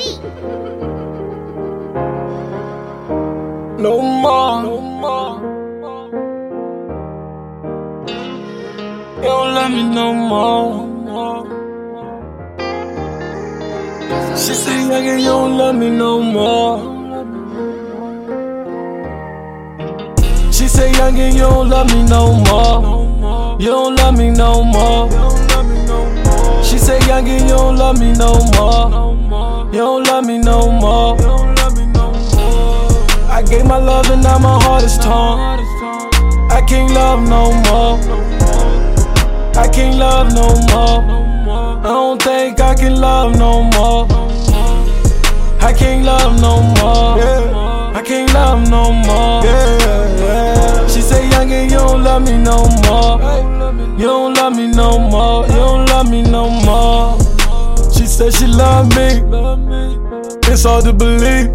beat. No more, no more. You don't love me no more. She say, nigga, you don't love me no more. She say, youngin', you don't love me no more. You don't love me no more. She say, youngin', you don't love me no more. Love me no more. I gave my love and now my heart is torn. I can't love no more. I can't love no more. I don't think I can love no more. I can't love no more. I can't love no more. She say, youngin', you don't love me no more. You don't love me no more. You don't love me no more. She said she love me. It's hard to believe.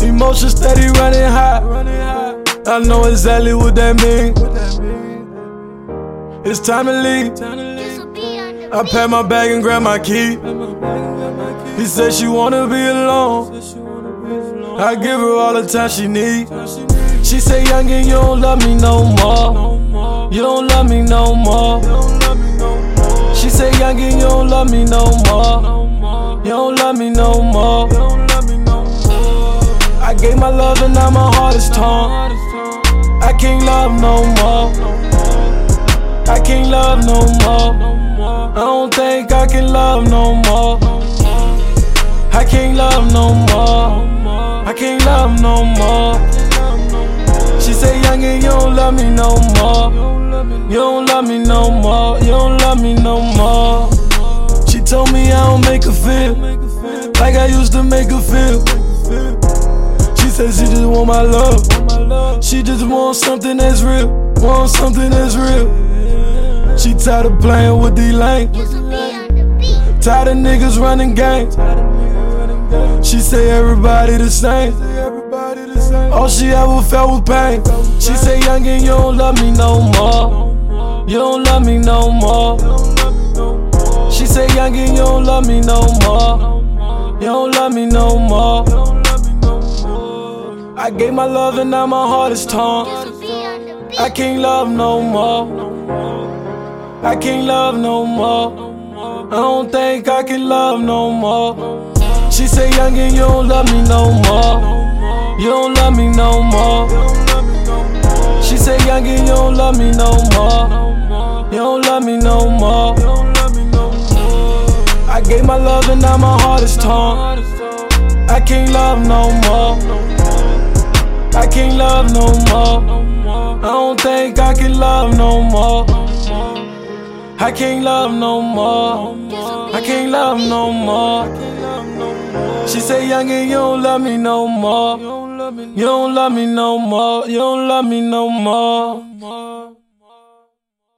Emotions steady running high. I know exactly what that means. It's time to leave. I pack my bag and grab my key. He said she wanna be alone. I give her all the time she need. She say, youngin', you don't love me no more. You don't love me no more. She say, youngin', you don't love me no more. You don't love me no more. I gave my love and now my heart is torn. I can't love no more. I can't love no more. I don't think I can love no more. I can't love no more. I can't love no more. She say, youngin', you don't love me no more. You don't love me no more. You don't love me no more. She told me don't make her feel like I used to make her feel. She said she just want my love. She just want something that's real. Want something that's real. She tired of playing with these lanes. This'll be on the beat. Tired of niggas running games. She say everybody the same. All she ever felt was pain. She say, youngin', you don't love me no more. You don't love me no more. Say, youngin', you don't love me no more. You don't love me no more. I gave my love and now my heart is torn. I can't love no more. I can't love no more. I don't think I can love no more. She say, youngin', you don't love me no more. You don't love me no more. She say, youngin', you don't love me no more. You don't love me no more. Gave my love and now my heart is torn. I can't love no more. I can't love no more. I don't think I can love no more. I can't love no more. I can't love no more. She say, youngin', you don't love me no more. You don't love me no more. You don't love me no more.